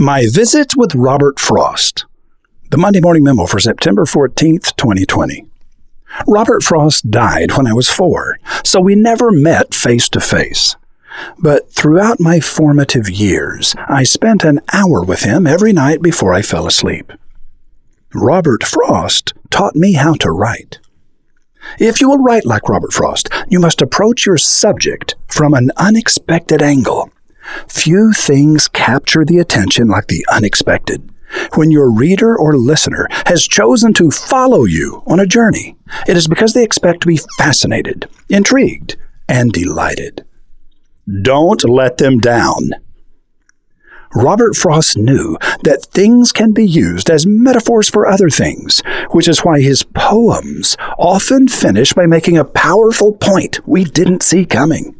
My visit with Robert Frost. The Monday Morning Memo for September 14th, 2020. Robert Frost died when I was four, so we never met face to face. But throughout my formative years, I spent an hour with him every night before I fell asleep. Robert Frost taught me how to write. If you will write like Robert Frost, you must approach your subject from an unexpected angle. Few things capture the attention like the unexpected. When your reader or listener has chosen to follow you on a journey, it is because they expect to be fascinated, intrigued, and delighted. Don't let them down. Robert Frost knew that things can be used as metaphors for other things, which is why his poems often finish by making a powerful point we didn't see coming.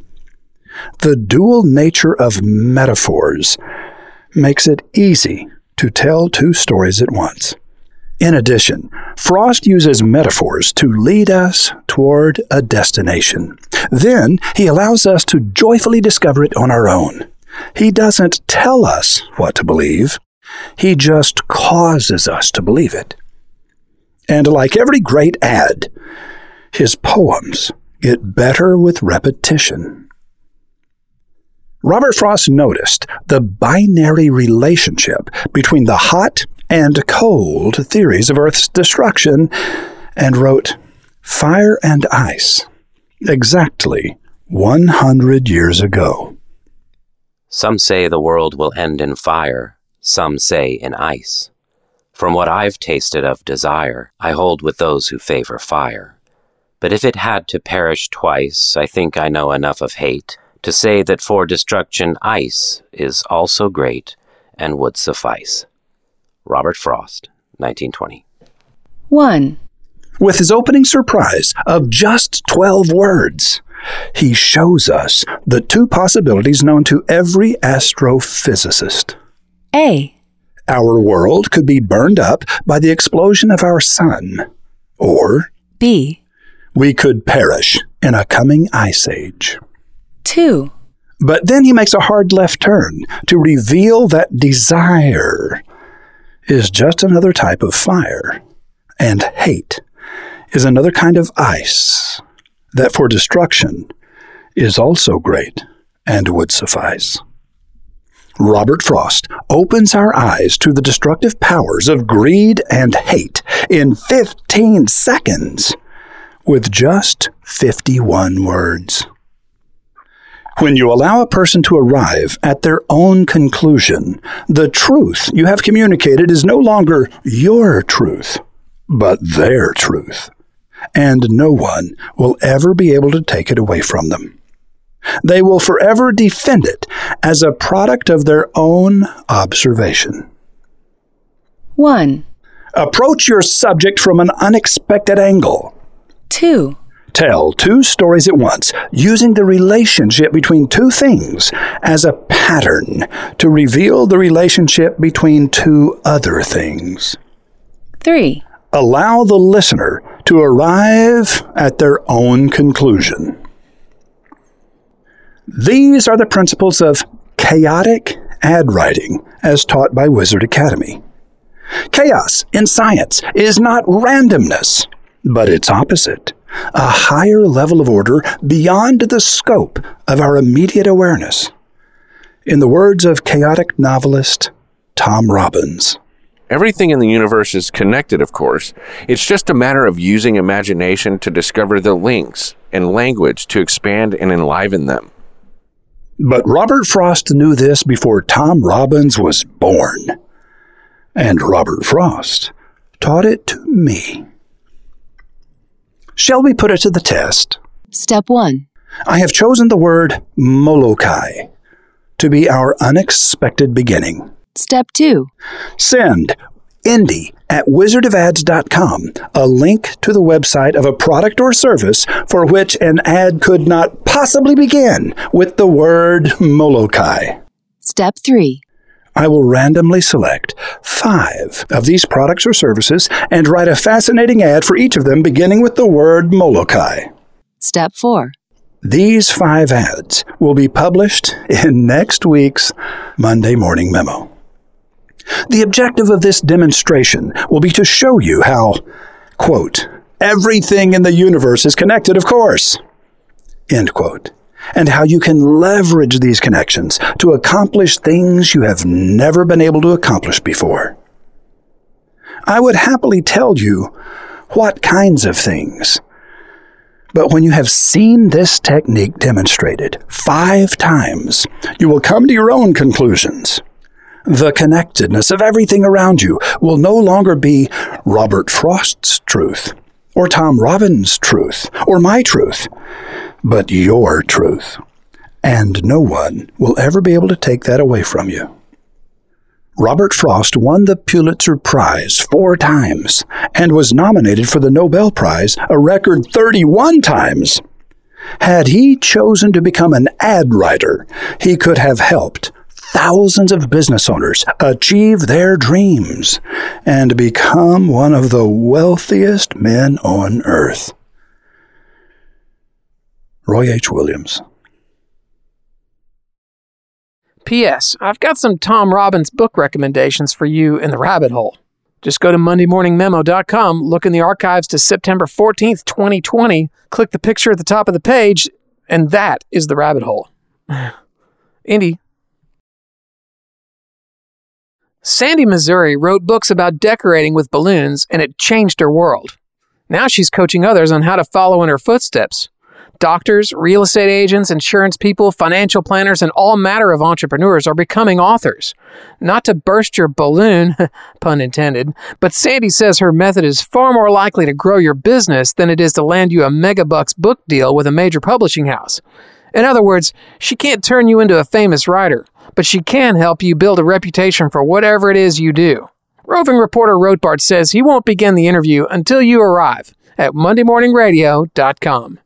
The dual nature of metaphors makes it easy to tell two stories at once. In addition, Frost uses metaphors to lead us toward a destination. Then he allows us to joyfully discover it on our own. He doesn't tell us what to believe, he just causes us to believe it. And like every great ad, his poems get better with repetition. Robert Frost noticed the binary relationship between the hot and cold theories of Earth's destruction and wrote Fire and Ice exactly 100 years ago. Some say the world will end in fire, some say in ice. From what I've tasted of desire, I hold with those who favor fire. But if it had to perish twice, I think I know enough of hate to say that for destruction ice is also great and would suffice. Robert Frost, 1920. 1. With his opening surprise of just 12 words, he shows us the two possibilities known to every astrophysicist. A. Our world could be burned up by the explosion of our sun, or B. we could perish in a coming ice age. 2. But then he makes a hard left turn to reveal that desire is just another type of fire, and hate is another kind of ice that for destruction is also great and would suffice. Robert Frost opens our eyes to the destructive powers of greed and hate in 15 seconds with just 51 words. When you allow a person to arrive at their own conclusion, the truth you have communicated is no longer your truth, but their truth. And no one will ever be able to take it away from them. They will forever defend it as a product of their own observation. 1. Approach your subject from an unexpected angle. 2. Tell two stories at once, using the relationship between two things as a pattern to reveal the relationship between two other things. 3. Allow the listener to arrive at their own conclusion. These are the principles of chaotic ad writing as taught by Wizard Academy. Chaos in science is not randomness, but its opposite a higher level of order beyond the scope of our immediate awareness. In the words of chaotic novelist Tom Robbins, Everything in the universe is connected, of course. It's just a matter of using imagination to discover the links and language to expand and enliven them. But Robert Frost knew this before Tom Robbins was born. And Robert Frost taught it to me. Shall we put it to the test? Step 1. I have chosen the word Molokai to be our unexpected beginning. Step 2. Send Indy at wizardofads.com a link to the website of a product or service for which an ad could not possibly begin with the word Molokai. Step 3. I will randomly select five of these products or services and write a fascinating ad for each of them beginning with the word Molokai. Step 4. These five ads will be published in next week's Monday Morning Memo. The objective of this demonstration will be to show you how, quote, everything in the universe is connected, of course, end quote, and how you can leverage these connections to accomplish things you have never been able to accomplish before. I would happily tell you what kinds of things. But when you have seen this technique demonstrated five times, you will come to your own conclusions. The connectedness of everything around you will no longer be Robert Frost's truth, or Tom Robbins' truth, or my truth, but your truth. And no one will ever be able to take that away from you. Robert Frost won the Pulitzer Prize four times and was nominated for the Nobel Prize a record 31 times. Had he chosen to become an ad writer, he could have helped thousands of business owners achieve their dreams and become one of the wealthiest men on earth. Roy H. Williams. P.S. I've got some Tom Robbins book recommendations for you in the rabbit hole. Just go to MondayMorningMemo.com, look in the archives to September 14th, 2020, click the picture at the top of the page, and that is the rabbit hole. Indy. Sandy Masori wrote books about decorating with balloons, and it changed her world. Now she's coaching others on how to follow in her footsteps. Doctors, real estate agents, insurance people, financial planners, and all matter of entrepreneurs are becoming authors. Not to burst your balloon, pun intended, but Sandy says her method is far more likely to grow your business than it is to land you a megabucks book deal with a major publishing house. In other words, she can't turn you into a famous writer, but she can help you build a reputation for whatever it is you do. Roving reporter Rotbart says he won't begin the interview until you arrive at MondayMorningRadio.com.